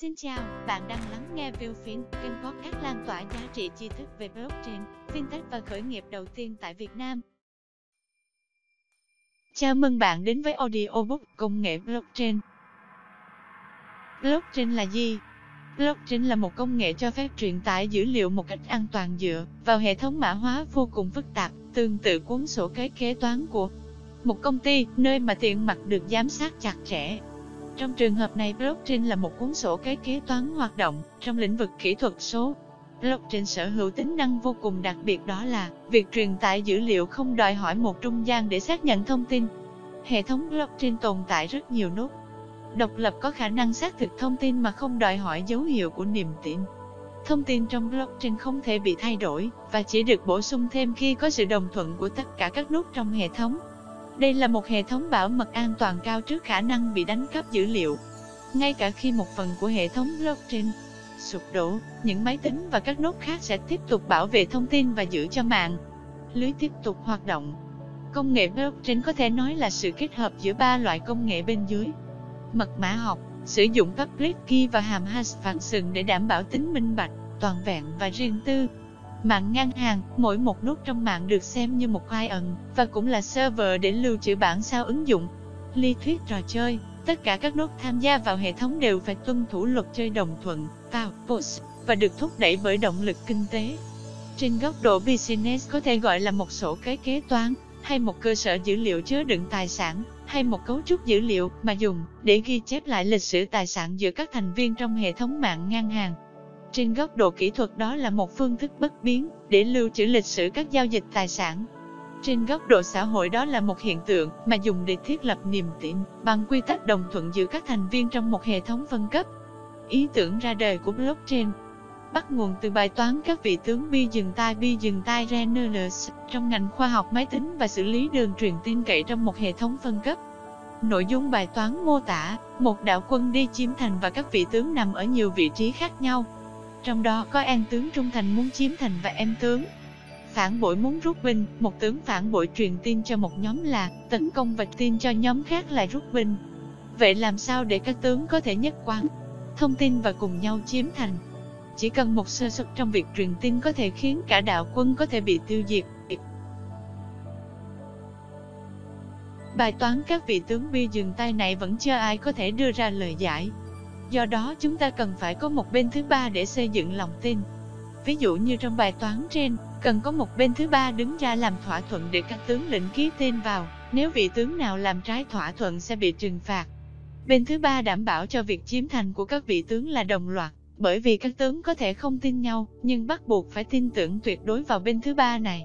Xin chào, bạn đang lắng nghe Viewfin, kênh podcast lan tỏa giá trị tri thức về blockchain, fintech và khởi nghiệp đầu tiên tại Việt Nam. Chào mừng bạn đến với audiobook công nghệ blockchain. Blockchain là gì? Blockchain là một công nghệ cho phép truyền tải dữ liệu một cách an toàn dựa vào hệ thống mã hóa vô cùng phức tạp, tương tự cuốn sổ cái kế toán của một công ty, nơi mà tiền mặt được giám sát chặt chẽ. Trong trường hợp này, blockchain là một cuốn sổ cái kế toán hoạt động trong lĩnh vực kỹ thuật số. Blockchain sở hữu tính năng vô cùng đặc biệt đó là việc truyền tải dữ liệu không đòi hỏi một trung gian để xác nhận thông tin. Hệ thống blockchain tồn tại rất nhiều nút độc lập có khả năng xác thực thông tin mà không đòi hỏi dấu hiệu của niềm tin. Thông tin trong blockchain không thể bị thay đổi và chỉ được bổ sung thêm khi có sự đồng thuận của tất cả các nút trong hệ thống. Đây là một hệ thống bảo mật an toàn cao trước khả năng bị đánh cắp dữ liệu. Ngay cả khi một phần của hệ thống blockchain sụp đổ, những máy tính và các nốt khác sẽ tiếp tục bảo vệ thông tin và giữ cho mạng lưới tiếp tục hoạt động. Công nghệ blockchain có thể nói là sự kết hợp giữa ba loại công nghệ bên dưới. Mật mã học, sử dụng public key và hàm hash phản xừng để đảm bảo tính minh bạch, toàn vẹn và riêng tư. Mạng ngang hàng, mỗi một nút trong mạng được xem như một client, và cũng là server để lưu trữ bản sao ứng dụng. Lý thuyết trò chơi, tất cả các nút tham gia vào hệ thống đều phải tuân thủ luật chơi đồng thuận, vào, post, và được thúc đẩy bởi động lực kinh tế. Trên góc độ business có thể gọi là một sổ cái kế toán, hay một cơ sở dữ liệu chứa đựng tài sản, hay một cấu trúc dữ liệu mà dùng để ghi chép lại lịch sử tài sản giữa các thành viên trong hệ thống mạng ngang hàng. Trên góc độ kỹ thuật đó là một phương thức bất biến để lưu trữ lịch sử các giao dịch tài sản. Trên góc độ xã hội đó là một hiện tượng mà dùng để thiết lập niềm tin bằng quy tắc đồng thuận giữa các thành viên trong một hệ thống phân cấp. Ý tưởng ra đời của blockchain bắt nguồn từ bài toán các vị tướng bi dừng tai bi dừng tai Reynolds trong ngành khoa học máy tính và xử lý đường truyền tin cậy trong một hệ thống phân cấp. Nội dung bài toán mô tả, một đạo quân đi chiếm thành và các vị tướng nằm ở nhiều vị trí khác nhau. Trong đó có an tướng trung thành muốn chiếm thành và em tướng. Phản bội muốn rút binh, một tướng phản bội truyền tin cho một nhóm là tấn công và tin cho nhóm khác là rút binh. Vậy làm sao để các tướng có thể nhất quán thông tin và cùng nhau chiếm thành? Chỉ cần một sơ suất trong việc truyền tin có thể khiến cả đạo quân có thể bị tiêu diệt. Bài toán các vị tướng bi dừng tay này vẫn chưa ai có thể đưa ra lời giải. Do đó chúng ta cần phải có một bên thứ ba để xây dựng lòng tin. Ví dụ như trong bài toán trên, cần có một bên thứ ba đứng ra làm thỏa thuận để các tướng lĩnh ký tên vào, nếu vị tướng nào làm trái thỏa thuận sẽ bị trừng phạt. Bên thứ ba đảm bảo cho việc chiếm thành của các vị tướng là đồng loạt, bởi vì các tướng có thể không tin nhau, nhưng bắt buộc phải tin tưởng tuyệt đối vào bên thứ ba này.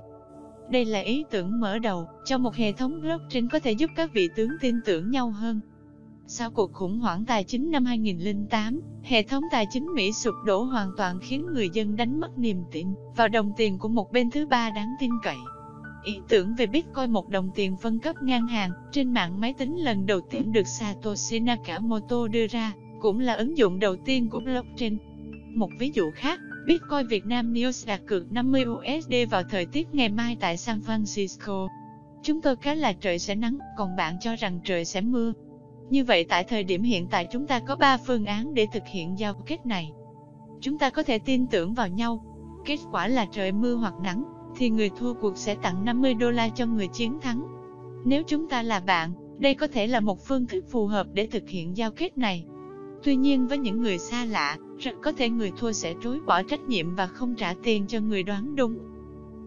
Đây là ý tưởng mở đầu cho một hệ thống blockchain có thể giúp các vị tướng tin tưởng nhau hơn. Sau cuộc khủng hoảng tài chính năm 2008, hệ thống tài chính Mỹ sụp đổ hoàn toàn khiến người dân đánh mất niềm tin vào đồng tiền của một bên thứ ba đáng tin cậy. Ý tưởng về Bitcoin một đồng tiền phân cấp ngang hàng trên mạng máy tính lần đầu tiên được Satoshi Nakamoto đưa ra, cũng là ứng dụng đầu tiên của blockchain. Một ví dụ khác, Bitcoin Việt Nam News đặt cược 50 USD vào thời tiết ngày mai tại San Francisco. Chúng tôi cá là trời sẽ nắng, còn bạn cho rằng trời sẽ mưa. Như vậy tại thời điểm hiện tại chúng ta có 3 phương án để thực hiện giao kết này. Chúng ta có thể tin tưởng vào nhau. Kết quả là trời mưa hoặc nắng, thì người thua cuộc sẽ tặng 50 đô la cho người chiến thắng. Nếu chúng ta là bạn, đây có thể là một phương thức phù hợp để thực hiện giao kết này. Tuy nhiên với những người xa lạ, rất có thể người thua sẽ trối bỏ trách nhiệm và không trả tiền cho người đoán đúng.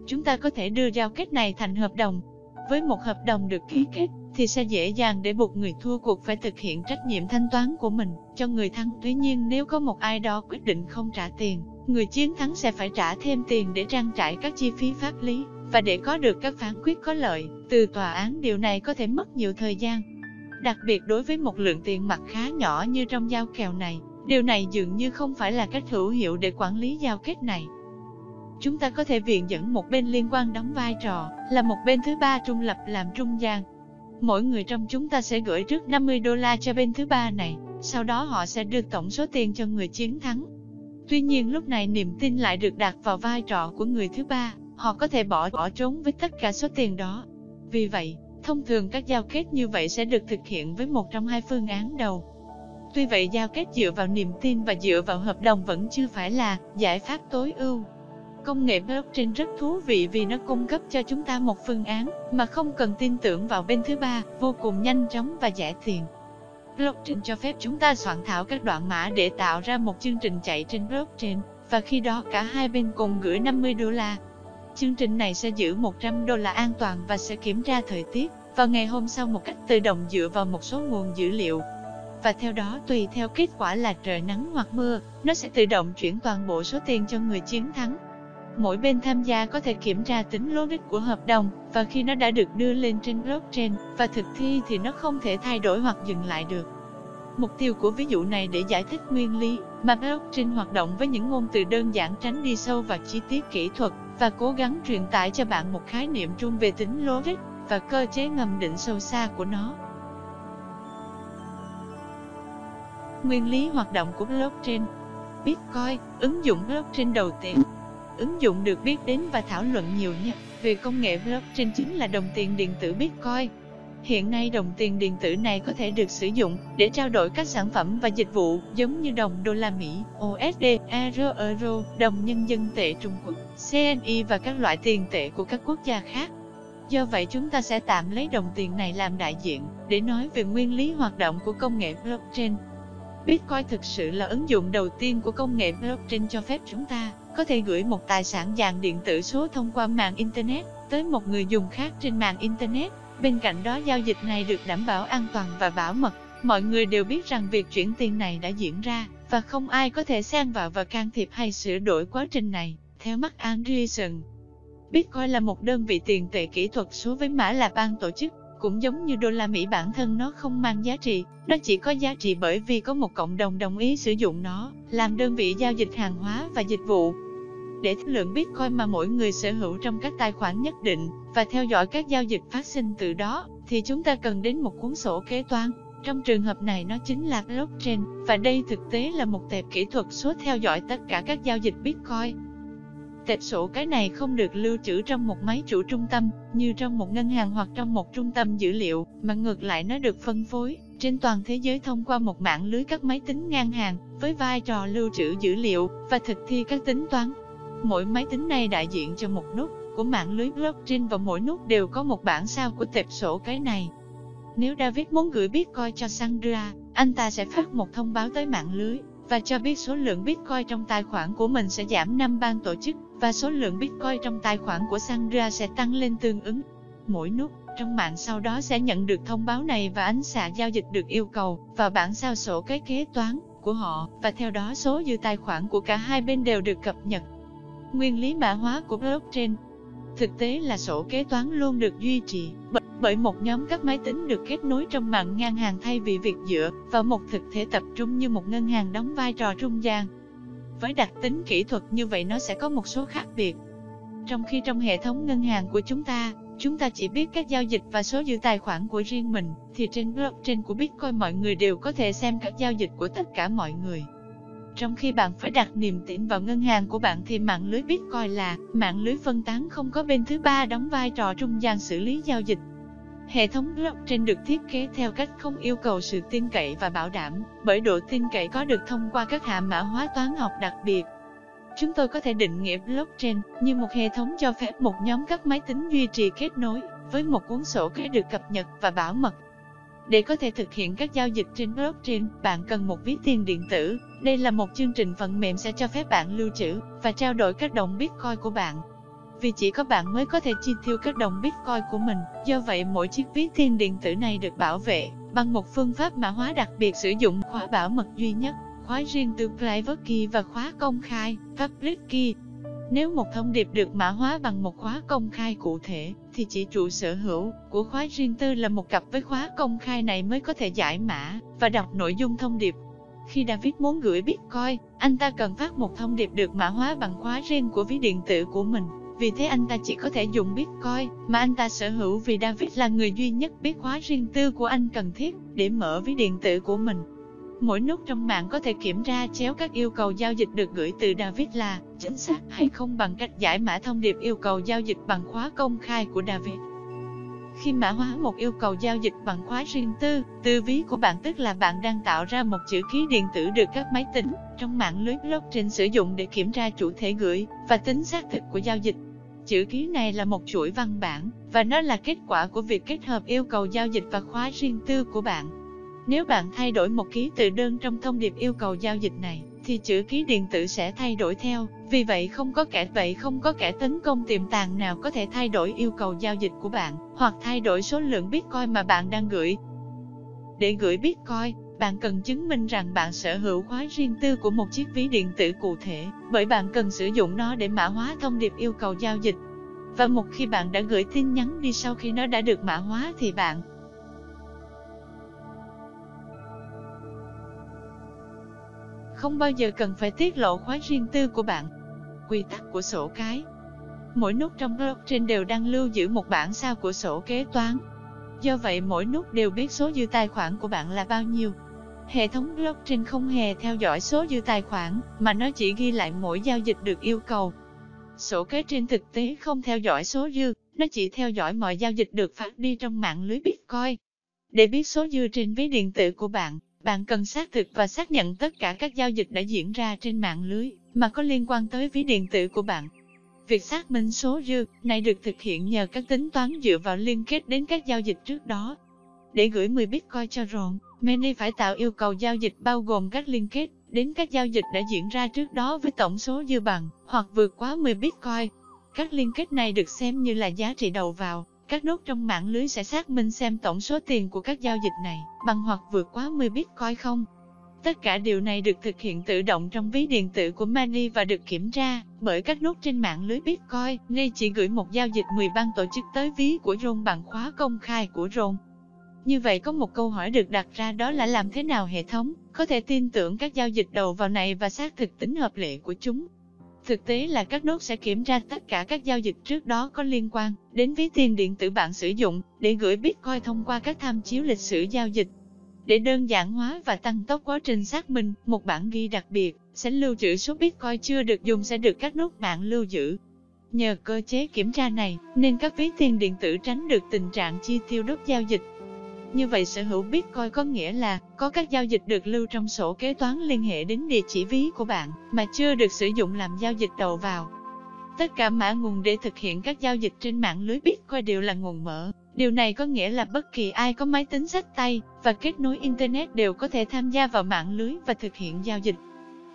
Chúng ta có thể đưa giao kết này thành hợp đồng. Với một hợp đồng được ký kết, thì sẽ dễ dàng để buộc người thua cuộc phải thực hiện trách nhiệm thanh toán của mình cho người thắng. Tuy nhiên nếu có một ai đó quyết định không trả tiền, người chiến thắng sẽ phải trả thêm tiền để trang trải các chi phí pháp lý, và để có được các phán quyết có lợi từ tòa án điều này có thể mất nhiều thời gian. Đặc biệt đối với một lượng tiền mặt khá nhỏ như trong giao kèo này, điều này dường như không phải là cách hữu hiệu để quản lý giao kết này. Chúng ta có thể viện dẫn một bên liên quan đóng vai trò, là một bên thứ ba trung lập làm trung gian. Mỗi người trong chúng ta sẽ gửi trước 50 đô la cho bên thứ ba này, sau đó họ sẽ được tổng số tiền cho người chiến thắng. Tuy nhiên lúc này niềm tin lại được đặt vào vai trò của người thứ ba, họ có thể bỏ bỏ trốn với tất cả số tiền đó. Vì vậy, Thông thường các giao kết như vậy sẽ được thực hiện với một trong hai phương án đầu. Tuy vậy giao kết dựa vào niềm tin và dựa vào hợp đồng vẫn chưa phải là giải pháp tối ưu. Công nghệ blockchain rất thú vị vì nó cung cấp cho chúng ta một phương án mà không cần tin tưởng vào bên thứ ba, vô cùng nhanh chóng và rẻ tiền. Blockchain cho phép chúng ta soạn thảo các đoạn mã để tạo ra một chương trình chạy trên blockchain, và khi đó cả hai bên cùng gửi 50 đô la. Chương trình này sẽ giữ 100 đô la an toàn và sẽ kiểm tra thời tiết vào ngày hôm sau một cách tự động dựa vào một số nguồn dữ liệu. Và theo đó tùy theo kết quả là trời nắng hoặc mưa, nó sẽ tự động chuyển toàn bộ số tiền cho người chiến thắng. Mỗi bên tham gia có thể kiểm tra tính logic của hợp đồng, và khi nó đã được đưa lên trên blockchain và thực thi thì nó không thể thay đổi hoặc dừng lại được. Mục tiêu của ví dụ này để giải thích nguyên lý mà blockchain hoạt động với những ngôn từ đơn giản tránh đi sâu vào chi tiết kỹ thuật và cố gắng truyền tải cho bạn một khái niệm chung về tính logic và cơ chế ngầm định sâu xa của nó. Nguyên lý hoạt động của blockchain Bitcoin, ứng dụng blockchain đầu tiên Ứng dụng được biết đến và thảo luận nhiều nhất về công nghệ blockchain chính là đồng tiền điện tử Bitcoin. Hiện nay đồng tiền điện tử này có thể được sử dụng để trao đổi các sản phẩm và dịch vụ giống như đồng đô la Mỹ, USD, Euro, Euro, đồng nhân dân tệ Trung Quốc, CNY và các loại tiền tệ của các quốc gia khác. Do vậy chúng ta sẽ tạm lấy đồng tiền này làm đại diện để nói về nguyên lý hoạt động của công nghệ blockchain. Bitcoin thực sự là ứng dụng đầu tiên của công nghệ blockchain cho phép chúng ta có thể gửi một tài sản dạng điện tử số thông qua mạng Internet tới một người dùng khác trên mạng Internet. Bên cạnh đó giao dịch này được đảm bảo an toàn và bảo mật. Mọi người đều biết rằng việc chuyển tiền này đã diễn ra, và không ai có thể xen vào và can thiệp hay sửa đổi quá trình này, theo mắt Andreessen. Bitcoin là một đơn vị tiền tệ kỹ thuật số với mã là ban tổ chức, cũng giống như đô la Mỹ bản thân nó không mang giá trị, nó chỉ có giá trị bởi vì có một cộng đồng đồng ý sử dụng nó, làm đơn vị giao dịch hàng hóa và dịch vụ. Để lượng Bitcoin mà mỗi người sở hữu trong các tài khoản nhất định, và theo dõi các giao dịch phát sinh từ đó, thì chúng ta cần đến một cuốn sổ kế toán. Trong trường hợp này nó chính là blockchain, và đây thực tế là một tệp kỹ thuật số theo dõi tất cả các giao dịch Bitcoin. Tệp sổ cái này không được lưu trữ trong một máy chủ trung tâm, như trong một ngân hàng hoặc trong một trung tâm dữ liệu, mà ngược lại nó được phân phối trên toàn thế giới thông qua một mạng lưới các máy tính ngang hàng, với vai trò lưu trữ dữ liệu và thực thi các tính toán. Mỗi máy tính này đại diện cho một nút của mạng lưới blockchain và mỗi nút đều có một bản sao của tệp sổ cái này. Nếu David muốn gửi Bitcoin cho Sandra, anh ta sẽ phát một thông báo tới mạng lưới và cho biết số lượng Bitcoin trong tài khoản của mình sẽ giảm 5 ban tổ chức và số lượng Bitcoin trong tài khoản của Sandra sẽ tăng lên tương ứng. Mỗi nút trong mạng sau đó sẽ nhận được thông báo này và ánh xạ giao dịch được yêu cầu vào bản sao sổ cái kế toán của họ và theo đó số dư tài khoản của cả hai bên đều được cập nhật. Nguyên lý mã hóa của blockchain Thực tế là sổ kế toán luôn được duy trì bởi một nhóm các máy tính được kết nối trong mạng ngang hàng thay vì việc dựa vào một thực thể tập trung như một ngân hàng đóng vai trò trung gian. Với đặc tính kỹ thuật như vậy nó sẽ có một số khác biệt. Trong khi trong hệ thống ngân hàng của chúng ta, chúng ta chỉ biết các giao dịch và số dư tài khoản của riêng mình, thì trên blockchain của Bitcoin mọi người đều có thể xem các giao dịch của tất cả mọi người. Trong khi bạn phải đặt niềm tin vào ngân hàng của bạn thì mạng lưới Bitcoin là mạng lưới phân tán không có bên thứ ba đóng vai trò trung gian xử lý giao dịch. Hệ thống blockchain được thiết kế theo cách không yêu cầu sự tin cậy và bảo đảm, bởi độ tin cậy có được thông qua các hạ mã hóa toán học đặc biệt. Chúng tôi có thể định nghĩa blockchain như một hệ thống cho phép một nhóm các máy tính duy trì kết nối với một cuốn sổ cái được cập nhật và bảo mật. Để có thể thực hiện các giao dịch trên blockchain, bạn cần một ví tiền điện tử. Đây là một chương trình phần mềm sẽ cho phép bạn lưu trữ và trao đổi các đồng Bitcoin của bạn vì chỉ có bạn mới có thể chi tiêu các đồng Bitcoin của mình. Do vậy mỗi chiếc ví tiền điện tử này được bảo vệ bằng một phương pháp mã hóa đặc biệt sử dụng khóa bảo mật duy nhất, khóa riêng từ Private Key và khóa công khai, Public Key. Nếu một thông điệp được mã hóa bằng một khóa công khai cụ thể, thì chỉ chủ sở hữu của khóa riêng tư là một cặp với khóa công khai này mới có thể giải mã và đọc nội dung thông điệp. Khi David muốn gửi Bitcoin, anh ta cần phát một thông điệp được mã hóa bằng khóa riêng của ví điện tử của mình. Vì thế anh ta chỉ có thể dùng Bitcoin mà anh ta sở hữu vì David là người duy nhất biết khóa riêng tư của anh cần thiết để mở ví điện tử của mình. Mỗi nút trong mạng có thể kiểm tra chéo các yêu cầu giao dịch được gửi từ David là chính xác hay không bằng cách giải mã thông điệp yêu cầu giao dịch bằng khóa công khai của David. Khi mã hóa một yêu cầu giao dịch bằng khóa riêng tư, tư ví của bạn tức là bạn đang tạo ra một chữ ký điện tử được các máy tính trong mạng lưới blockchain sử dụng để kiểm tra chủ thể gửi và tính xác thực của giao dịch. Chữ ký này là một chuỗi văn bản, và nó là kết quả của việc kết hợp yêu cầu giao dịch và khóa riêng tư của bạn. Nếu bạn thay đổi một ký tự đơn trong thông điệp yêu cầu giao dịch này, thì chữ ký điện tử sẽ thay đổi theo. Vì vậy không có kẻ vậy không có kẻ tấn công tiềm tàng nào có thể thay đổi yêu cầu giao dịch của bạn, hoặc thay đổi số lượng Bitcoin mà bạn đang gửi. Để gửi Bitcoin, bạn cần chứng minh rằng bạn sở hữu khóa riêng tư của một chiếc ví điện tử cụ thể, bởi bạn cần sử dụng nó để mã hóa thông điệp yêu cầu giao dịch. Và một khi bạn đã gửi tin nhắn đi sau khi nó đã được mã hóa thì bạn không bao giờ cần phải tiết lộ khóa riêng tư của bạn. Quy tắc của sổ cái Mỗi nút trong blockchain đều đang lưu giữ một bản sao của sổ kế toán. Do vậy mỗi nút đều biết số dư tài khoản của bạn là bao nhiêu. Hệ thống blockchain không hề theo dõi số dư tài khoản, mà nó chỉ ghi lại mỗi giao dịch được yêu cầu. Sổ kế trên thực tế không theo dõi số dư, nó chỉ theo dõi mọi giao dịch được phát đi trong mạng lưới Bitcoin. Để biết số dư trên ví điện tử của bạn, bạn cần xác thực và xác nhận tất cả các giao dịch đã diễn ra trên mạng lưới, mà có liên quan tới ví điện tử của bạn. Việc xác minh số dư này được thực hiện nhờ các tính toán dựa vào liên kết đến các giao dịch trước đó. Để gửi 10 Bitcoin cho Ron, Manny phải tạo yêu cầu giao dịch bao gồm các liên kết đến các giao dịch đã diễn ra trước đó với tổng số dư bằng hoặc vượt quá 10 Bitcoin. Các liên kết này được xem như là giá trị đầu vào, các nốt trong mạng lưới sẽ xác minh xem tổng số tiền của các giao dịch này bằng hoặc vượt quá 10 Bitcoin không. Tất cả điều này được thực hiện tự động trong ví điện tử của Mani và được kiểm tra bởi các nút trên mạng lưới Bitcoin. Nay chỉ gửi một giao dịch 10 ban tổ chức tới ví của Ron bằng khóa công khai của Ron. Như vậy có một câu hỏi được đặt ra đó là làm thế nào hệ thống có thể tin tưởng các giao dịch đầu vào này và xác thực tính hợp lệ của chúng. Thực tế là các nốt sẽ kiểm tra tất cả các giao dịch trước đó có liên quan đến ví tiền điện tử bạn sử dụng để gửi Bitcoin thông qua các tham chiếu lịch sử giao dịch. Để đơn giản hóa và tăng tốc quá trình xác minh, một bản ghi đặc biệt sẽ lưu trữ số Bitcoin chưa được dùng sẽ được các nốt mạng lưu giữ. Nhờ cơ chế kiểm tra này, nên các ví tiền điện tử tránh được tình trạng chi tiêu đốt giao dịch như vậy sở hữu Bitcoin có nghĩa là có các giao dịch được lưu trong sổ kế toán liên hệ đến địa chỉ ví của bạn mà chưa được sử dụng làm giao dịch đầu vào. Tất cả mã nguồn để thực hiện các giao dịch trên mạng lưới Bitcoin đều là nguồn mở. Điều này có nghĩa là bất kỳ ai có máy tính sách tay và kết nối Internet đều có thể tham gia vào mạng lưới và thực hiện giao dịch.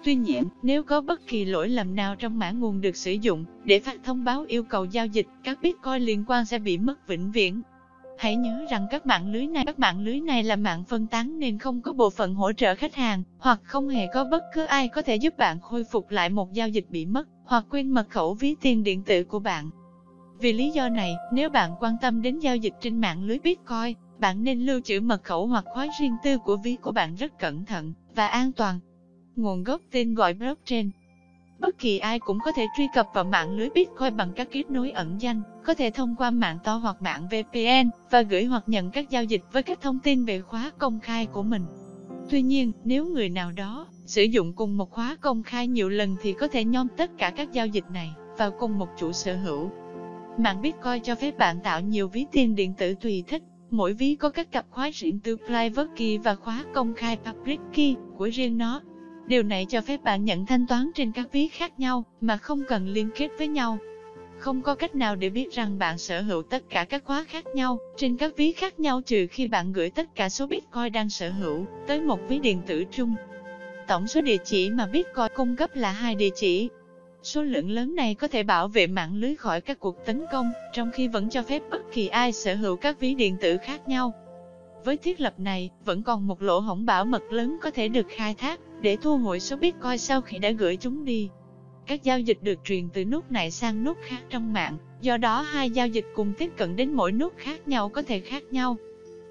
Tuy nhiên, nếu có bất kỳ lỗi lầm nào trong mã nguồn được sử dụng để phát thông báo yêu cầu giao dịch, các Bitcoin liên quan sẽ bị mất vĩnh viễn. Hãy nhớ rằng các mạng lưới này các mạng lưới này là mạng phân tán nên không có bộ phận hỗ trợ khách hàng, hoặc không hề có bất cứ ai có thể giúp bạn khôi phục lại một giao dịch bị mất, hoặc quên mật khẩu ví tiền điện tử của bạn. Vì lý do này, nếu bạn quan tâm đến giao dịch trên mạng lưới Bitcoin, bạn nên lưu trữ mật khẩu hoặc khóa riêng tư của ví của bạn rất cẩn thận và an toàn. Nguồn gốc tên gọi blockchain Bất kỳ ai cũng có thể truy cập vào mạng lưới Bitcoin bằng các kết nối ẩn danh, có thể thông qua mạng to hoặc mạng VPN, và gửi hoặc nhận các giao dịch với các thông tin về khóa công khai của mình. Tuy nhiên, nếu người nào đó sử dụng cùng một khóa công khai nhiều lần thì có thể nhóm tất cả các giao dịch này vào cùng một chủ sở hữu. Mạng Bitcoin cho phép bạn tạo nhiều ví tiền điện tử tùy thích. Mỗi ví có các cặp khóa riêng tư private key và khóa công khai public key của riêng nó. Điều này cho phép bạn nhận thanh toán trên các ví khác nhau, mà không cần liên kết với nhau. Không có cách nào để biết rằng bạn sở hữu tất cả các khóa khác nhau, trên các ví khác nhau trừ khi bạn gửi tất cả số Bitcoin đang sở hữu, tới một ví điện tử chung. Tổng số địa chỉ mà Bitcoin cung cấp là hai địa chỉ. Số lượng lớn này có thể bảo vệ mạng lưới khỏi các cuộc tấn công, trong khi vẫn cho phép bất kỳ ai sở hữu các ví điện tử khác nhau. Với thiết lập này, vẫn còn một lỗ hổng bảo mật lớn có thể được khai thác, để thu hồi số Bitcoin sau khi đã gửi chúng đi. Các giao dịch được truyền từ nút này sang nút khác trong mạng, do đó hai giao dịch cùng tiếp cận đến mỗi nút khác nhau có thể khác nhau.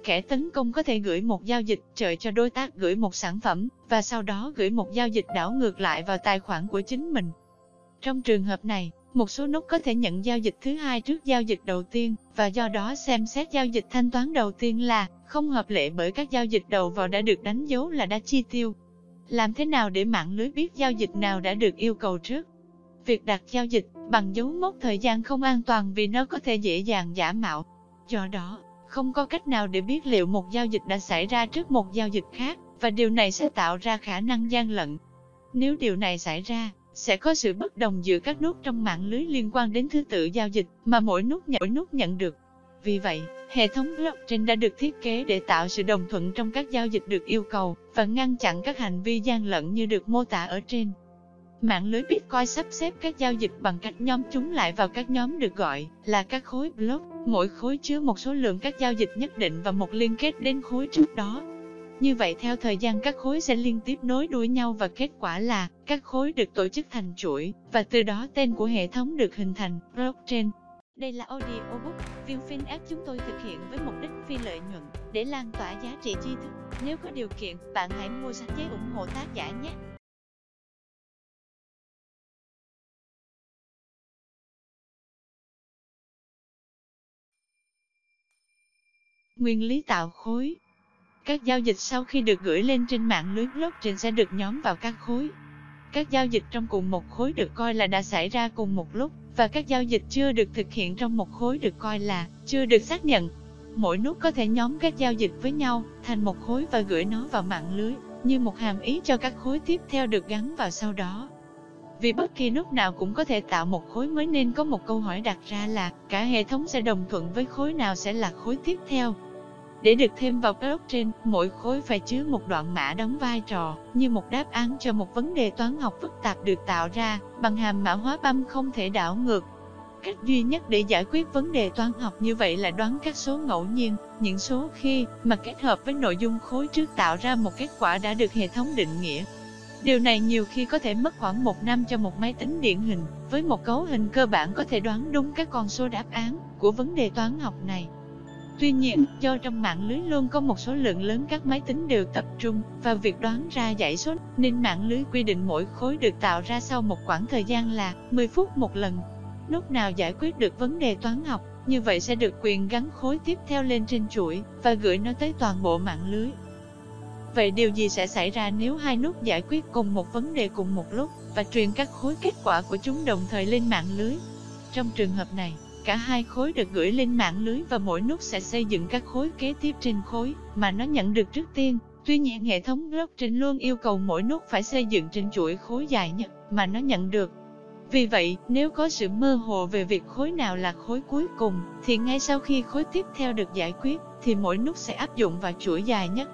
Kẻ tấn công có thể gửi một giao dịch chờ cho đối tác gửi một sản phẩm, và sau đó gửi một giao dịch đảo ngược lại vào tài khoản của chính mình. Trong trường hợp này, một số nút có thể nhận giao dịch thứ hai trước giao dịch đầu tiên, và do đó xem xét giao dịch thanh toán đầu tiên là không hợp lệ bởi các giao dịch đầu vào đã được đánh dấu là đã chi tiêu. Làm thế nào để mạng lưới biết giao dịch nào đã được yêu cầu trước? Việc đặt giao dịch bằng dấu mốc thời gian không an toàn vì nó có thể dễ dàng giả mạo. Do đó, không có cách nào để biết liệu một giao dịch đã xảy ra trước một giao dịch khác, và điều này sẽ tạo ra khả năng gian lận. Nếu điều này xảy ra, sẽ có sự bất đồng giữa các nút trong mạng lưới liên quan đến thứ tự giao dịch mà mỗi nút nhận, mỗi nút nhận được. Vì vậy, hệ thống blockchain đã được thiết kế để tạo sự đồng thuận trong các giao dịch được yêu cầu và ngăn chặn các hành vi gian lận như được mô tả ở trên. Mạng lưới Bitcoin sắp xếp các giao dịch bằng cách nhóm chúng lại vào các nhóm được gọi là các khối block, mỗi khối chứa một số lượng các giao dịch nhất định và một liên kết đến khối trước đó. Như vậy theo thời gian các khối sẽ liên tiếp nối đuôi nhau và kết quả là các khối được tổ chức thành chuỗi và từ đó tên của hệ thống được hình thành blockchain. Đây là audiobook, VinFin app chúng tôi thực hiện với mục đích phi lợi nhuận để lan tỏa giá trị tri thức. Nếu có điều kiện, bạn hãy mua sách giấy ủng hộ tác giả nhé. Nguyên lý tạo khối Các giao dịch sau khi được gửi lên trên mạng lưới blockchain sẽ được nhóm vào các khối. Các giao dịch trong cùng một khối được coi là đã xảy ra cùng một lúc, và các giao dịch chưa được thực hiện trong một khối được coi là chưa được xác nhận. Mỗi nút có thể nhóm các giao dịch với nhau thành một khối và gửi nó vào mạng lưới, như một hàm ý cho các khối tiếp theo được gắn vào sau đó. Vì bất kỳ nút nào cũng có thể tạo một khối mới nên có một câu hỏi đặt ra là cả hệ thống sẽ đồng thuận với khối nào sẽ là khối tiếp theo. Để được thêm vào blockchain, mỗi khối phải chứa một đoạn mã đóng vai trò như một đáp án cho một vấn đề toán học phức tạp được tạo ra bằng hàm mã hóa băm không thể đảo ngược. Cách duy nhất để giải quyết vấn đề toán học như vậy là đoán các số ngẫu nhiên, những số khi mà kết hợp với nội dung khối trước tạo ra một kết quả đã được hệ thống định nghĩa. Điều này nhiều khi có thể mất khoảng một năm cho một máy tính điển hình, với một cấu hình cơ bản có thể đoán đúng các con số đáp án của vấn đề toán học này. Tuy nhiên, do trong mạng lưới luôn có một số lượng lớn các máy tính đều tập trung vào việc đoán ra dãy số, nên mạng lưới quy định mỗi khối được tạo ra sau một khoảng thời gian là 10 phút một lần. Lúc nào giải quyết được vấn đề toán học, như vậy sẽ được quyền gắn khối tiếp theo lên trên chuỗi và gửi nó tới toàn bộ mạng lưới. Vậy điều gì sẽ xảy ra nếu hai nút giải quyết cùng một vấn đề cùng một lúc và truyền các khối kết quả của chúng đồng thời lên mạng lưới? Trong trường hợp này, Cả hai khối được gửi lên mạng lưới và mỗi nút sẽ xây dựng các khối kế tiếp trên khối mà nó nhận được trước tiên. Tuy nhiên hệ thống blockchain luôn yêu cầu mỗi nút phải xây dựng trên chuỗi khối dài nhất mà nó nhận được. Vì vậy, nếu có sự mơ hồ về việc khối nào là khối cuối cùng, thì ngay sau khi khối tiếp theo được giải quyết, thì mỗi nút sẽ áp dụng vào chuỗi dài nhất.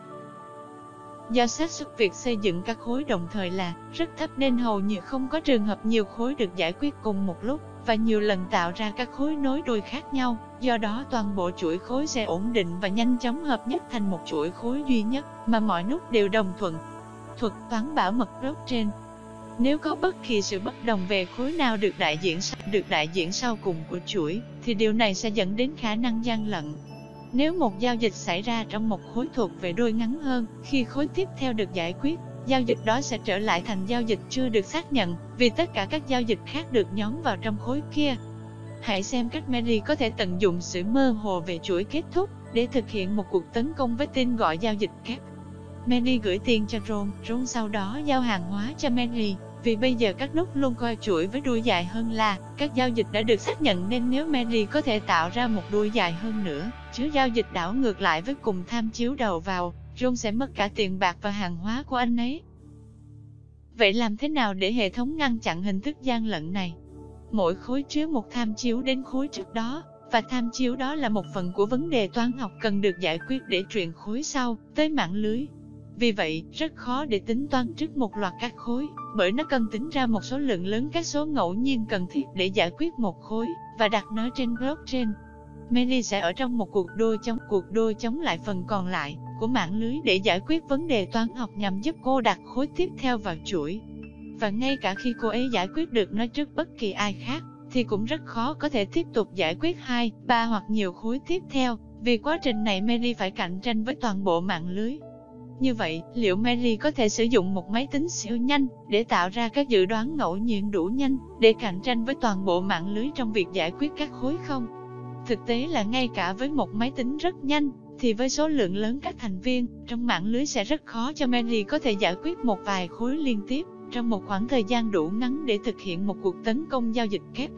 Do xác suất việc xây dựng các khối đồng thời là rất thấp nên hầu như không có trường hợp nhiều khối được giải quyết cùng một lúc và nhiều lần tạo ra các khối nối đuôi khác nhau, do đó toàn bộ chuỗi khối sẽ ổn định và nhanh chóng hợp nhất thành một chuỗi khối duy nhất mà mọi nút đều đồng thuận. Thuật toán bảo mật blockchain Nếu có bất kỳ sự bất đồng về khối nào được đại diện sau, được đại diện sau cùng của chuỗi, thì điều này sẽ dẫn đến khả năng gian lận. Nếu một giao dịch xảy ra trong một khối thuộc về đôi ngắn hơn, khi khối tiếp theo được giải quyết, giao dịch đó sẽ trở lại thành giao dịch chưa được xác nhận, vì tất cả các giao dịch khác được nhóm vào trong khối kia. Hãy xem cách Mary có thể tận dụng sự mơ hồ về chuỗi kết thúc để thực hiện một cuộc tấn công với tên gọi giao dịch kép. Mary gửi tiền cho Ron, Ron sau đó giao hàng hóa cho Mary. Vì bây giờ các nút luôn coi chuỗi với đuôi dài hơn là các giao dịch đã được xác nhận nên nếu Mary có thể tạo ra một đuôi dài hơn nữa, chứa giao dịch đảo ngược lại với cùng tham chiếu đầu vào, John sẽ mất cả tiền bạc và hàng hóa của anh ấy. Vậy làm thế nào để hệ thống ngăn chặn hình thức gian lận này? Mỗi khối chứa một tham chiếu đến khối trước đó, và tham chiếu đó là một phần của vấn đề toán học cần được giải quyết để truyền khối sau, tới mạng lưới. Vì vậy, rất khó để tính toán trước một loạt các khối, bởi nó cần tính ra một số lượng lớn các số ngẫu nhiên cần thiết để giải quyết một khối, và đặt nó trên blockchain. Mary sẽ ở trong một cuộc đua chống cuộc đua chống lại phần còn lại của mạng lưới để giải quyết vấn đề toán học nhằm giúp cô đặt khối tiếp theo vào chuỗi. Và ngay cả khi cô ấy giải quyết được nó trước bất kỳ ai khác, thì cũng rất khó có thể tiếp tục giải quyết hai, ba hoặc nhiều khối tiếp theo, vì quá trình này Mary phải cạnh tranh với toàn bộ mạng lưới. Như vậy, liệu Mary có thể sử dụng một máy tính siêu nhanh để tạo ra các dự đoán ngẫu nhiên đủ nhanh để cạnh tranh với toàn bộ mạng lưới trong việc giải quyết các khối không? Thực tế là ngay cả với một máy tính rất nhanh, thì với số lượng lớn các thành viên, trong mạng lưới sẽ rất khó cho Mary có thể giải quyết một vài khối liên tiếp, trong một khoảng thời gian đủ ngắn để thực hiện một cuộc tấn công giao dịch kép.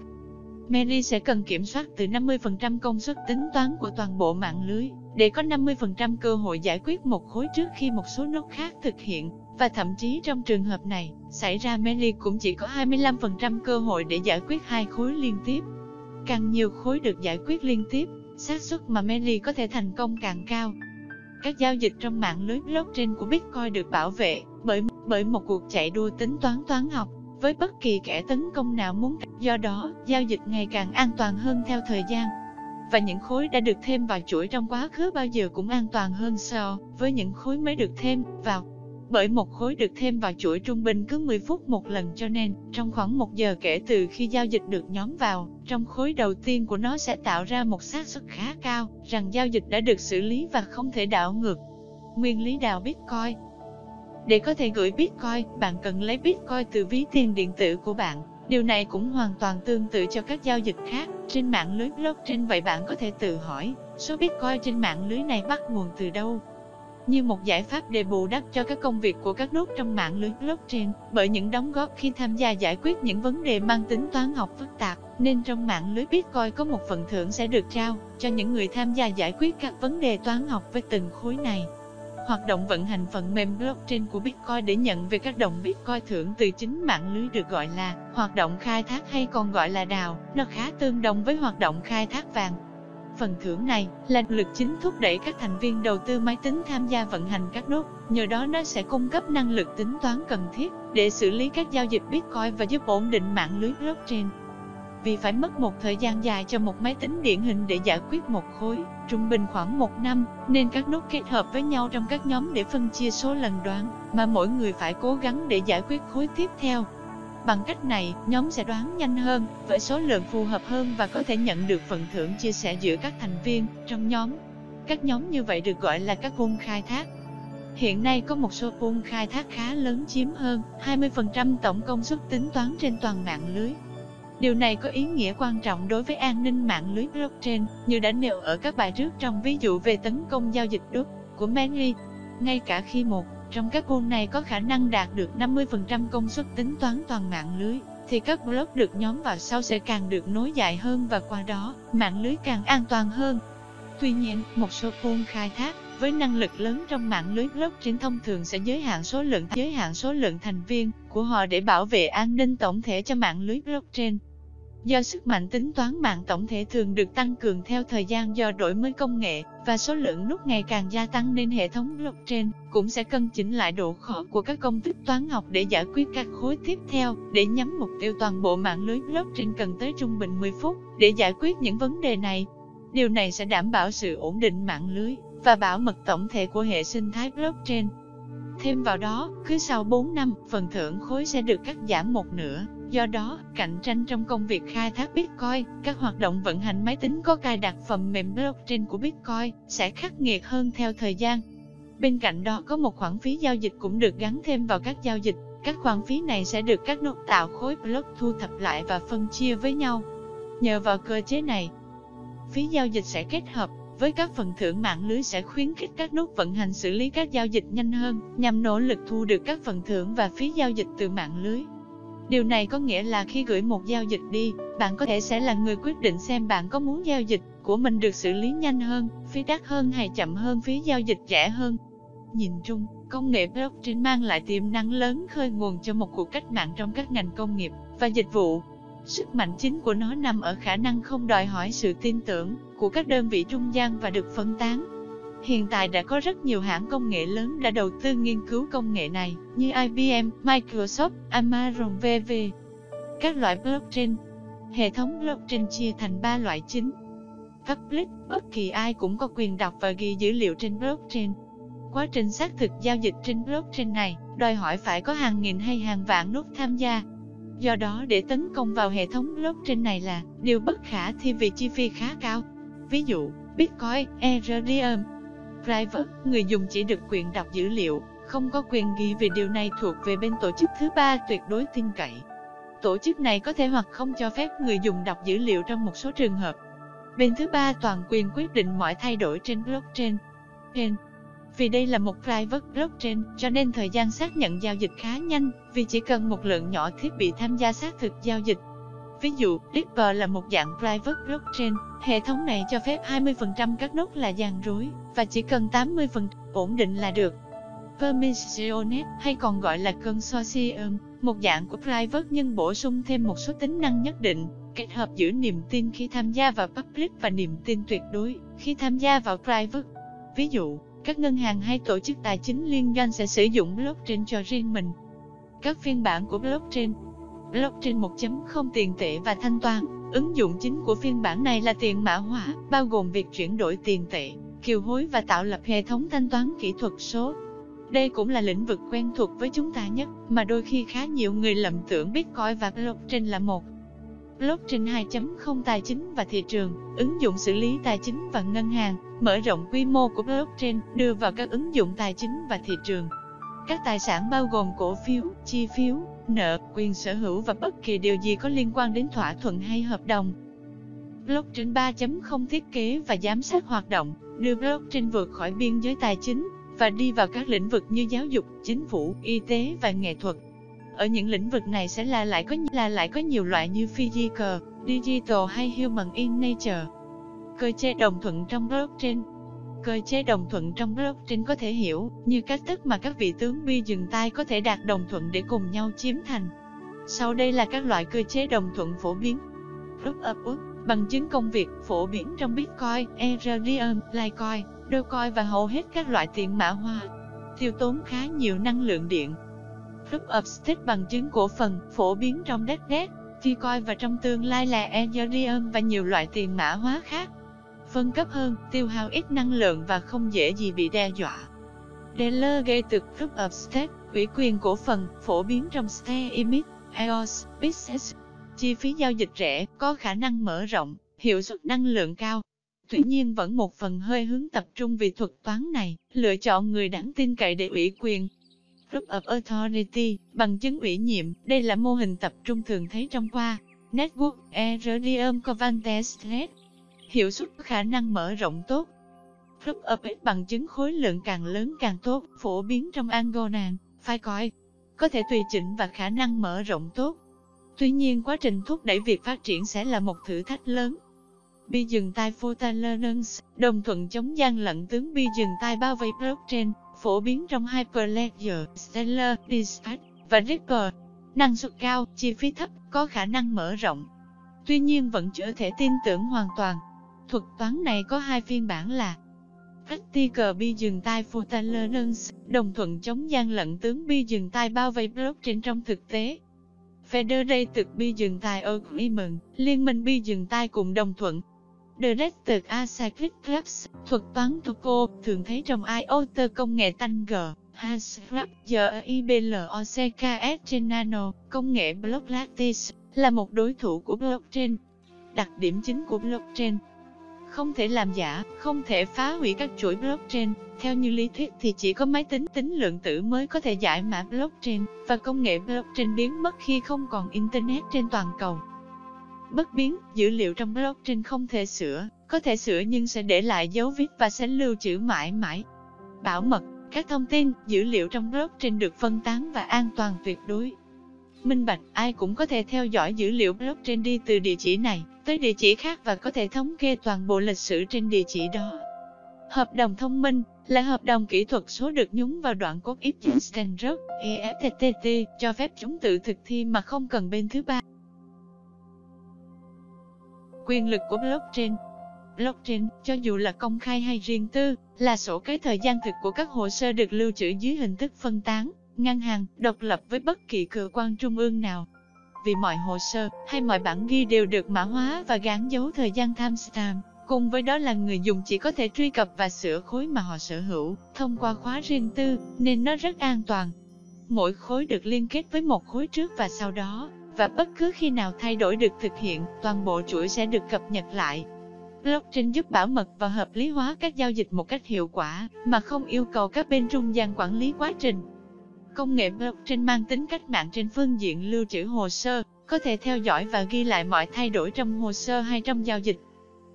Mary sẽ cần kiểm soát từ 50% công suất tính toán của toàn bộ mạng lưới, để có 50% cơ hội giải quyết một khối trước khi một số nốt khác thực hiện, và thậm chí trong trường hợp này, xảy ra Mary cũng chỉ có 25% cơ hội để giải quyết hai khối liên tiếp. Càng nhiều khối được giải quyết liên tiếp, xác suất mà Mary có thể thành công càng cao. Các giao dịch trong mạng lưới blockchain của Bitcoin được bảo vệ bởi bởi một cuộc chạy đua tính toán toán học với bất kỳ kẻ tấn công nào muốn. Do đó, giao dịch ngày càng an toàn hơn theo thời gian. Và những khối đã được thêm vào chuỗi trong quá khứ bao giờ cũng an toàn hơn so với những khối mới được thêm vào. Bởi một khối được thêm vào chuỗi trung bình cứ 10 phút một lần cho nên, trong khoảng một giờ kể từ khi giao dịch được nhóm vào, trong khối đầu tiên của nó sẽ tạo ra một xác suất khá cao rằng giao dịch đã được xử lý và không thể đảo ngược. Nguyên lý đào Bitcoin để có thể gửi Bitcoin, bạn cần lấy Bitcoin từ ví tiền điện tử của bạn. Điều này cũng hoàn toàn tương tự cho các giao dịch khác trên mạng lưới blockchain vậy bạn có thể tự hỏi, số Bitcoin trên mạng lưới này bắt nguồn từ đâu? Như một giải pháp để bù đắp cho các công việc của các nút trong mạng lưới blockchain, bởi những đóng góp khi tham gia giải quyết những vấn đề mang tính toán học phức tạp, nên trong mạng lưới Bitcoin có một phần thưởng sẽ được trao cho những người tham gia giải quyết các vấn đề toán học với từng khối này. Hoạt động vận hành phần mềm blockchain của Bitcoin để nhận về các đồng Bitcoin thưởng từ chính mạng lưới được gọi là hoạt động khai thác hay còn gọi là đào, nó khá tương đồng với hoạt động khai thác vàng. Phần thưởng này là lực chính thúc đẩy các thành viên đầu tư máy tính tham gia vận hành các nút, nhờ đó nó sẽ cung cấp năng lực tính toán cần thiết để xử lý các giao dịch Bitcoin và giúp ổn định mạng lưới blockchain vì phải mất một thời gian dài cho một máy tính điển hình để giải quyết một khối, trung bình khoảng một năm, nên các nút kết hợp với nhau trong các nhóm để phân chia số lần đoán, mà mỗi người phải cố gắng để giải quyết khối tiếp theo. Bằng cách này, nhóm sẽ đoán nhanh hơn, với số lượng phù hợp hơn và có thể nhận được phần thưởng chia sẻ giữa các thành viên trong nhóm. Các nhóm như vậy được gọi là các pool khai thác. Hiện nay có một số pool khai thác khá lớn chiếm hơn 20% tổng công suất tính toán trên toàn mạng lưới. Điều này có ý nghĩa quan trọng đối với an ninh mạng lưới blockchain, như đã nêu ở các bài trước trong ví dụ về tấn công giao dịch đúc của Mary. Ngay cả khi một trong các pool này có khả năng đạt được 50% công suất tính toán toàn mạng lưới, thì các block được nhóm vào sau sẽ càng được nối dài hơn và qua đó, mạng lưới càng an toàn hơn. Tuy nhiên, một số pool khai thác với năng lực lớn trong mạng lưới blockchain thông thường sẽ giới hạn số lượng giới hạn số lượng thành viên của họ để bảo vệ an ninh tổng thể cho mạng lưới blockchain. Do sức mạnh tính toán mạng tổng thể thường được tăng cường theo thời gian do đổi mới công nghệ, và số lượng nút ngày càng gia tăng nên hệ thống blockchain cũng sẽ cân chỉnh lại độ khó của các công thức toán học để giải quyết các khối tiếp theo, để nhắm mục tiêu toàn bộ mạng lưới blockchain cần tới trung bình 10 phút để giải quyết những vấn đề này. Điều này sẽ đảm bảo sự ổn định mạng lưới và bảo mật tổng thể của hệ sinh thái blockchain. Thêm vào đó, cứ sau 4 năm, phần thưởng khối sẽ được cắt giảm một nửa. Do đó, cạnh tranh trong công việc khai thác Bitcoin, các hoạt động vận hành máy tính có cài đặt phần mềm blockchain của Bitcoin sẽ khắc nghiệt hơn theo thời gian. Bên cạnh đó có một khoản phí giao dịch cũng được gắn thêm vào các giao dịch. Các khoản phí này sẽ được các nốt tạo khối block thu thập lại và phân chia với nhau. Nhờ vào cơ chế này, phí giao dịch sẽ kết hợp với các phần thưởng mạng lưới sẽ khuyến khích các nút vận hành xử lý các giao dịch nhanh hơn, nhằm nỗ lực thu được các phần thưởng và phí giao dịch từ mạng lưới. Điều này có nghĩa là khi gửi một giao dịch đi, bạn có thể sẽ là người quyết định xem bạn có muốn giao dịch của mình được xử lý nhanh hơn, phí đắt hơn hay chậm hơn phí giao dịch rẻ hơn. Nhìn chung, công nghệ blockchain mang lại tiềm năng lớn khơi nguồn cho một cuộc cách mạng trong các ngành công nghiệp và dịch vụ. Sức mạnh chính của nó nằm ở khả năng không đòi hỏi sự tin tưởng của các đơn vị trung gian và được phân tán. Hiện tại đã có rất nhiều hãng công nghệ lớn đã đầu tư nghiên cứu công nghệ này, như IBM, Microsoft, Amazon VV. Các loại blockchain Hệ thống blockchain chia thành 3 loại chính. Public, bất kỳ ai cũng có quyền đọc và ghi dữ liệu trên blockchain. Quá trình xác thực giao dịch trên blockchain này, đòi hỏi phải có hàng nghìn hay hàng vạn nút tham gia, Do đó để tấn công vào hệ thống blockchain này là điều bất khả thi vì chi phí khá cao. Ví dụ, Bitcoin, Ethereum, Private, người dùng chỉ được quyền đọc dữ liệu, không có quyền ghi về điều này thuộc về bên tổ chức thứ ba tuyệt đối tin cậy. Tổ chức này có thể hoặc không cho phép người dùng đọc dữ liệu trong một số trường hợp. Bên thứ ba toàn quyền quyết định mọi thay đổi trên blockchain. Pen. vì đây là một private blockchain, cho nên thời gian xác nhận giao dịch khá nhanh, vì chỉ cần một lượng nhỏ thiết bị tham gia xác thực giao dịch. Ví dụ, Dipper là một dạng private blockchain, hệ thống này cho phép 20% các nốt là gian rối, và chỉ cần 80% ổn định là được. Permissionet hay còn gọi là consortium, một dạng của private nhưng bổ sung thêm một số tính năng nhất định, kết hợp giữa niềm tin khi tham gia vào public và niềm tin tuyệt đối khi tham gia vào private. Ví dụ, các ngân hàng hay tổ chức tài chính liên doanh sẽ sử dụng blockchain cho riêng mình. Các phiên bản của blockchain Blockchain 1.0 tiền tệ và thanh toán Ứng dụng chính của phiên bản này là tiền mã hóa, bao gồm việc chuyển đổi tiền tệ, kiều hối và tạo lập hệ thống thanh toán kỹ thuật số. Đây cũng là lĩnh vực quen thuộc với chúng ta nhất, mà đôi khi khá nhiều người lầm tưởng Bitcoin và blockchain là một. Blockchain 2.0 tài chính và thị trường, ứng dụng xử lý tài chính và ngân hàng, mở rộng quy mô của blockchain, đưa vào các ứng dụng tài chính và thị trường. Các tài sản bao gồm cổ phiếu, chi phiếu, nợ, quyền sở hữu và bất kỳ điều gì có liên quan đến thỏa thuận hay hợp đồng. Blockchain 3.0 thiết kế và giám sát hoạt động, đưa blockchain vượt khỏi biên giới tài chính và đi vào các lĩnh vực như giáo dục, chính phủ, y tế và nghệ thuật. Ở những lĩnh vực này sẽ là lại có là lại có nhiều loại như physical, digital hay human in nature. Cơ chế đồng thuận trong blockchain Cơ chế đồng thuận trong blockchain có thể hiểu như cách thức mà các vị tướng bi dừng tay có thể đạt đồng thuận để cùng nhau chiếm thành. Sau đây là các loại cơ chế đồng thuận phổ biến. Proof of work, bằng chứng công việc phổ biến trong Bitcoin, Ethereum, Litecoin, Dogecoin và hầu hết các loại tiền mã hóa. Tiêu tốn khá nhiều năng lượng điện. Proof of stake bằng chứng cổ phần phổ biến trong Dogecoin, Bitcoin và trong tương lai là Ethereum và nhiều loại tiền mã hóa khác phân cấp hơn, tiêu hao ít năng lượng và không dễ gì bị đe dọa. Delegated Group of State, ủy quyền cổ phần, phổ biến trong State Emit, EOS, Business. Chi phí giao dịch rẻ, có khả năng mở rộng, hiệu suất năng lượng cao. Tuy nhiên vẫn một phần hơi hướng tập trung vì thuật toán này, lựa chọn người đáng tin cậy để ủy quyền. Group of Authority, bằng chứng ủy nhiệm, đây là mô hình tập trung thường thấy trong qua. Network, Erodium Covantes Thread, hiệu suất khả năng mở rộng tốt. Group of ít bằng chứng khối lượng càng lớn càng tốt, phổ biến trong Angolan, phải coi, có thể tùy chỉnh và khả năng mở rộng tốt. Tuy nhiên quá trình thúc đẩy việc phát triển sẽ là một thử thách lớn. Bi dừng tai Photalernance, đồng thuận chống gian lận tướng bi dừng tai bao vây blockchain, phổ biến trong Hyperledger, Stellar, Dispatch và Ripple. Năng suất cao, chi phí thấp, có khả năng mở rộng. Tuy nhiên vẫn chưa thể tin tưởng hoàn toàn. Thuật toán này có hai phiên bản là Practical bi dừng tay Futalernance, đồng thuận chống gian lận tướng bi dừng tay bao vây blockchain trong thực tế. Federated bi dừng tay Agreement, liên minh bi dừng tay cùng đồng thuận. Directed Acyclic Clubs, thuật toán Tuco, thường thấy trong IOT công nghệ tanh G, Hashrap, giờ IBLOCKS trên Nano, công nghệ Block Lattice, là một đối thủ của blockchain. Đặc điểm chính của blockchain không thể làm giả, không thể phá hủy các chuỗi blockchain. Theo như lý thuyết thì chỉ có máy tính tính lượng tử mới có thể giải mã blockchain, và công nghệ blockchain biến mất khi không còn Internet trên toàn cầu. Bất biến, dữ liệu trong blockchain không thể sửa, có thể sửa nhưng sẽ để lại dấu vết và sẽ lưu trữ mãi mãi. Bảo mật, các thông tin, dữ liệu trong blockchain được phân tán và an toàn tuyệt đối. Minh bạch, ai cũng có thể theo dõi dữ liệu blockchain đi từ địa chỉ này tới địa chỉ khác và có thể thống kê toàn bộ lịch sử trên địa chỉ đó. Hợp đồng thông minh là hợp đồng kỹ thuật số được nhúng vào đoạn cốt Ethereum, standard EFTTT cho phép chúng tự thực thi mà không cần bên thứ ba. Quyền lực của blockchain Blockchain, cho dù là công khai hay riêng tư, là sổ cái thời gian thực của các hồ sơ được lưu trữ dưới hình thức phân tán, ngang hàng, độc lập với bất kỳ cơ quan trung ương nào vì mọi hồ sơ hay mọi bản ghi đều được mã hóa và gắn dấu thời gian timestamp. Cùng với đó là người dùng chỉ có thể truy cập và sửa khối mà họ sở hữu thông qua khóa riêng tư, nên nó rất an toàn. Mỗi khối được liên kết với một khối trước và sau đó, và bất cứ khi nào thay đổi được thực hiện, toàn bộ chuỗi sẽ được cập nhật lại. Blockchain giúp bảo mật và hợp lý hóa các giao dịch một cách hiệu quả, mà không yêu cầu các bên trung gian quản lý quá trình. Công nghệ blockchain mang tính cách mạng trên phương diện lưu trữ hồ sơ, có thể theo dõi và ghi lại mọi thay đổi trong hồ sơ hay trong giao dịch.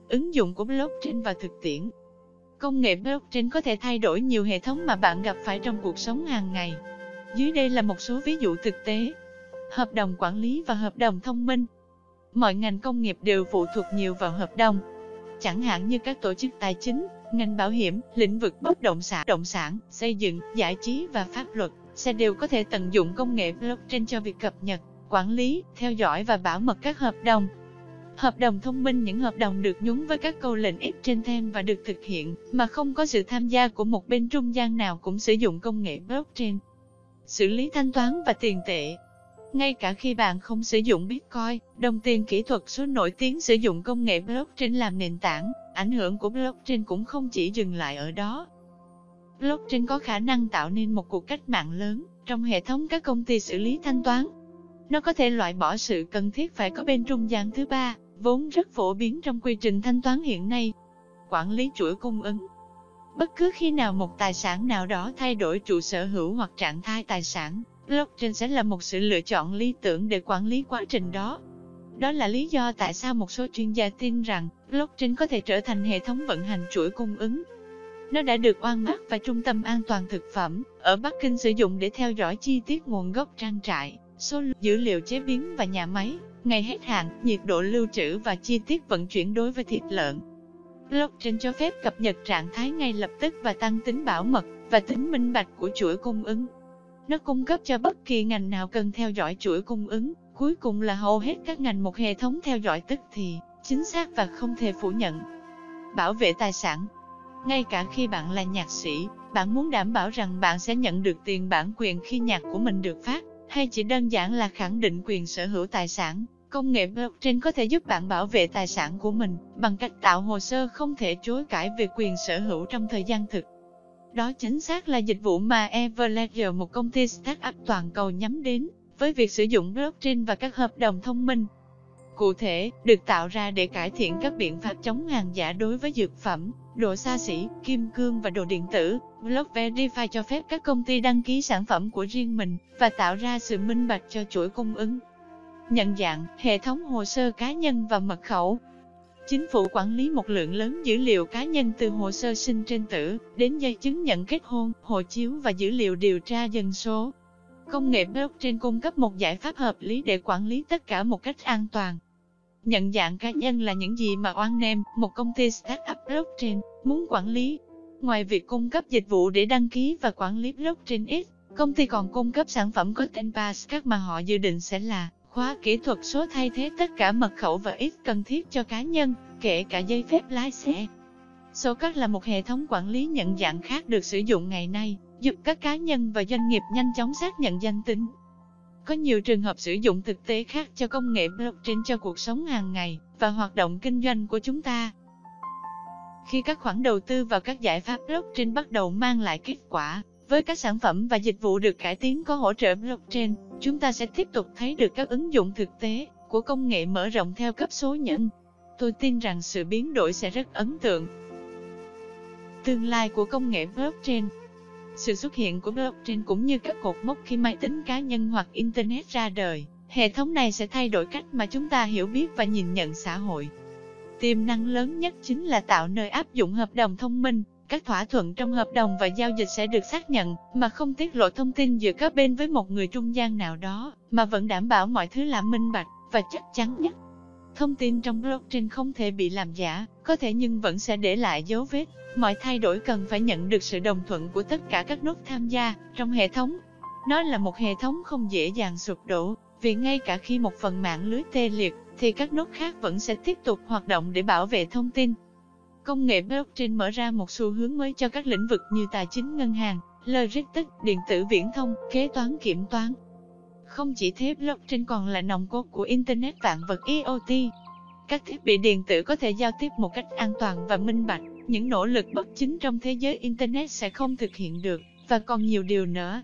Ứng dụng của blockchain và thực tiễn Công nghệ blockchain có thể thay đổi nhiều hệ thống mà bạn gặp phải trong cuộc sống hàng ngày. Dưới đây là một số ví dụ thực tế. Hợp đồng quản lý và hợp đồng thông minh mọi ngành công nghiệp đều phụ thuộc nhiều vào hợp đồng. Chẳng hạn như các tổ chức tài chính, ngành bảo hiểm, lĩnh vực bất động sản, động sản, xây dựng, giải trí và pháp luật sẽ đều có thể tận dụng công nghệ blockchain cho việc cập nhật, quản lý, theo dõi và bảo mật các hợp đồng. Hợp đồng thông minh những hợp đồng được nhúng với các câu lệnh ép trên thêm và được thực hiện mà không có sự tham gia của một bên trung gian nào cũng sử dụng công nghệ blockchain. Xử lý thanh toán và tiền tệ ngay cả khi bạn không sử dụng Bitcoin, đồng tiền kỹ thuật số nổi tiếng sử dụng công nghệ blockchain làm nền tảng, ảnh hưởng của blockchain cũng không chỉ dừng lại ở đó. Blockchain có khả năng tạo nên một cuộc cách mạng lớn trong hệ thống các công ty xử lý thanh toán. Nó có thể loại bỏ sự cần thiết phải có bên trung gian thứ ba, vốn rất phổ biến trong quy trình thanh toán hiện nay. Quản lý chuỗi cung ứng Bất cứ khi nào một tài sản nào đó thay đổi chủ sở hữu hoặc trạng thái tài sản, blockchain sẽ là một sự lựa chọn lý tưởng để quản lý quá trình đó. Đó là lý do tại sao một số chuyên gia tin rằng blockchain có thể trở thành hệ thống vận hành chuỗi cung ứng. Nó đã được oan mắt và Trung tâm An toàn Thực phẩm ở Bắc Kinh sử dụng để theo dõi chi tiết nguồn gốc trang trại, số dữ liệu chế biến và nhà máy, ngày hết hạn, nhiệt độ lưu trữ và chi tiết vận chuyển đối với thịt lợn. Blockchain cho phép cập nhật trạng thái ngay lập tức và tăng tính bảo mật và tính minh bạch của chuỗi cung ứng. Nó cung cấp cho bất kỳ ngành nào cần theo dõi chuỗi cung ứng, cuối cùng là hầu hết các ngành một hệ thống theo dõi tức thì, chính xác và không thể phủ nhận. Bảo vệ tài sản ngay cả khi bạn là nhạc sĩ, bạn muốn đảm bảo rằng bạn sẽ nhận được tiền bản quyền khi nhạc của mình được phát, hay chỉ đơn giản là khẳng định quyền sở hữu tài sản. Công nghệ blockchain có thể giúp bạn bảo vệ tài sản của mình bằng cách tạo hồ sơ không thể chối cãi về quyền sở hữu trong thời gian thực. Đó chính xác là dịch vụ mà Everledger, một công ty startup toàn cầu nhắm đến, với việc sử dụng blockchain và các hợp đồng thông minh. Cụ thể, được tạo ra để cải thiện các biện pháp chống hàng giả đối với dược phẩm, đồ xa xỉ, kim cương và đồ điện tử. Block Verify cho phép các công ty đăng ký sản phẩm của riêng mình và tạo ra sự minh bạch cho chuỗi cung ứng. Nhận dạng, hệ thống hồ sơ cá nhân và mật khẩu, Chính phủ quản lý một lượng lớn dữ liệu cá nhân từ hồ sơ sinh trên tử, đến giấy chứng nhận kết hôn, hộ chiếu và dữ liệu điều tra dân số. Công nghệ blockchain cung cấp một giải pháp hợp lý để quản lý tất cả một cách an toàn. Nhận dạng cá nhân là những gì mà OneName, một công ty startup blockchain, muốn quản lý. Ngoài việc cung cấp dịch vụ để đăng ký và quản lý blockchain X, công ty còn cung cấp sản phẩm có tên Passcard mà họ dự định sẽ là Khóa kỹ thuật số thay thế tất cả mật khẩu và ít cần thiết cho cá nhân, kể cả giấy phép lái xe. Số card là một hệ thống quản lý nhận dạng khác được sử dụng ngày nay, giúp các cá nhân và doanh nghiệp nhanh chóng xác nhận danh tính. Có nhiều trường hợp sử dụng thực tế khác cho công nghệ blockchain cho cuộc sống hàng ngày và hoạt động kinh doanh của chúng ta. Khi các khoản đầu tư vào các giải pháp blockchain bắt đầu mang lại kết quả, với các sản phẩm và dịch vụ được cải tiến có hỗ trợ blockchain, chúng ta sẽ tiếp tục thấy được các ứng dụng thực tế của công nghệ mở rộng theo cấp số nhân. Tôi tin rằng sự biến đổi sẽ rất ấn tượng. Tương lai của công nghệ blockchain sự xuất hiện của blockchain cũng như các cột mốc khi máy tính cá nhân hoặc Internet ra đời, hệ thống này sẽ thay đổi cách mà chúng ta hiểu biết và nhìn nhận xã hội. Tiềm năng lớn nhất chính là tạo nơi áp dụng hợp đồng thông minh, các thỏa thuận trong hợp đồng và giao dịch sẽ được xác nhận, mà không tiết lộ thông tin giữa các bên với một người trung gian nào đó, mà vẫn đảm bảo mọi thứ là minh bạch và chắc chắn nhất. Thông tin trong blockchain không thể bị làm giả, có thể nhưng vẫn sẽ để lại dấu vết. Mọi thay đổi cần phải nhận được sự đồng thuận của tất cả các nút tham gia trong hệ thống. Nó là một hệ thống không dễ dàng sụp đổ, vì ngay cả khi một phần mạng lưới tê liệt, thì các nút khác vẫn sẽ tiếp tục hoạt động để bảo vệ thông tin. Công nghệ blockchain mở ra một xu hướng mới cho các lĩnh vực như tài chính ngân hàng, logistics, điện tử viễn thông, kế toán kiểm toán. Không chỉ thế blockchain còn là nòng cốt của Internet vạn vật IoT. Các thiết bị điện tử có thể giao tiếp một cách an toàn và minh bạch, những nỗ lực bất chính trong thế giới Internet sẽ không thực hiện được, và còn nhiều điều nữa.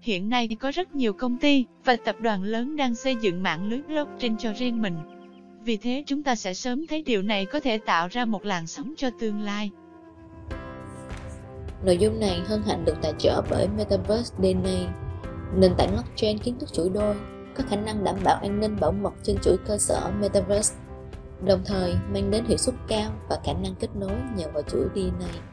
Hiện nay có rất nhiều công ty và tập đoàn lớn đang xây dựng mạng lưới blockchain cho riêng mình, vì thế chúng ta sẽ sớm thấy điều này có thể tạo ra một làn sóng cho tương lai. Nội dung này hân hạnh được tài trợ bởi Metaverse DNA, nền tảng blockchain kiến thức chuỗi đôi, có khả năng đảm bảo an ninh bảo mật trên chuỗi cơ sở Metaverse, đồng thời mang đến hiệu suất cao và khả năng kết nối nhờ vào chuỗi DNA.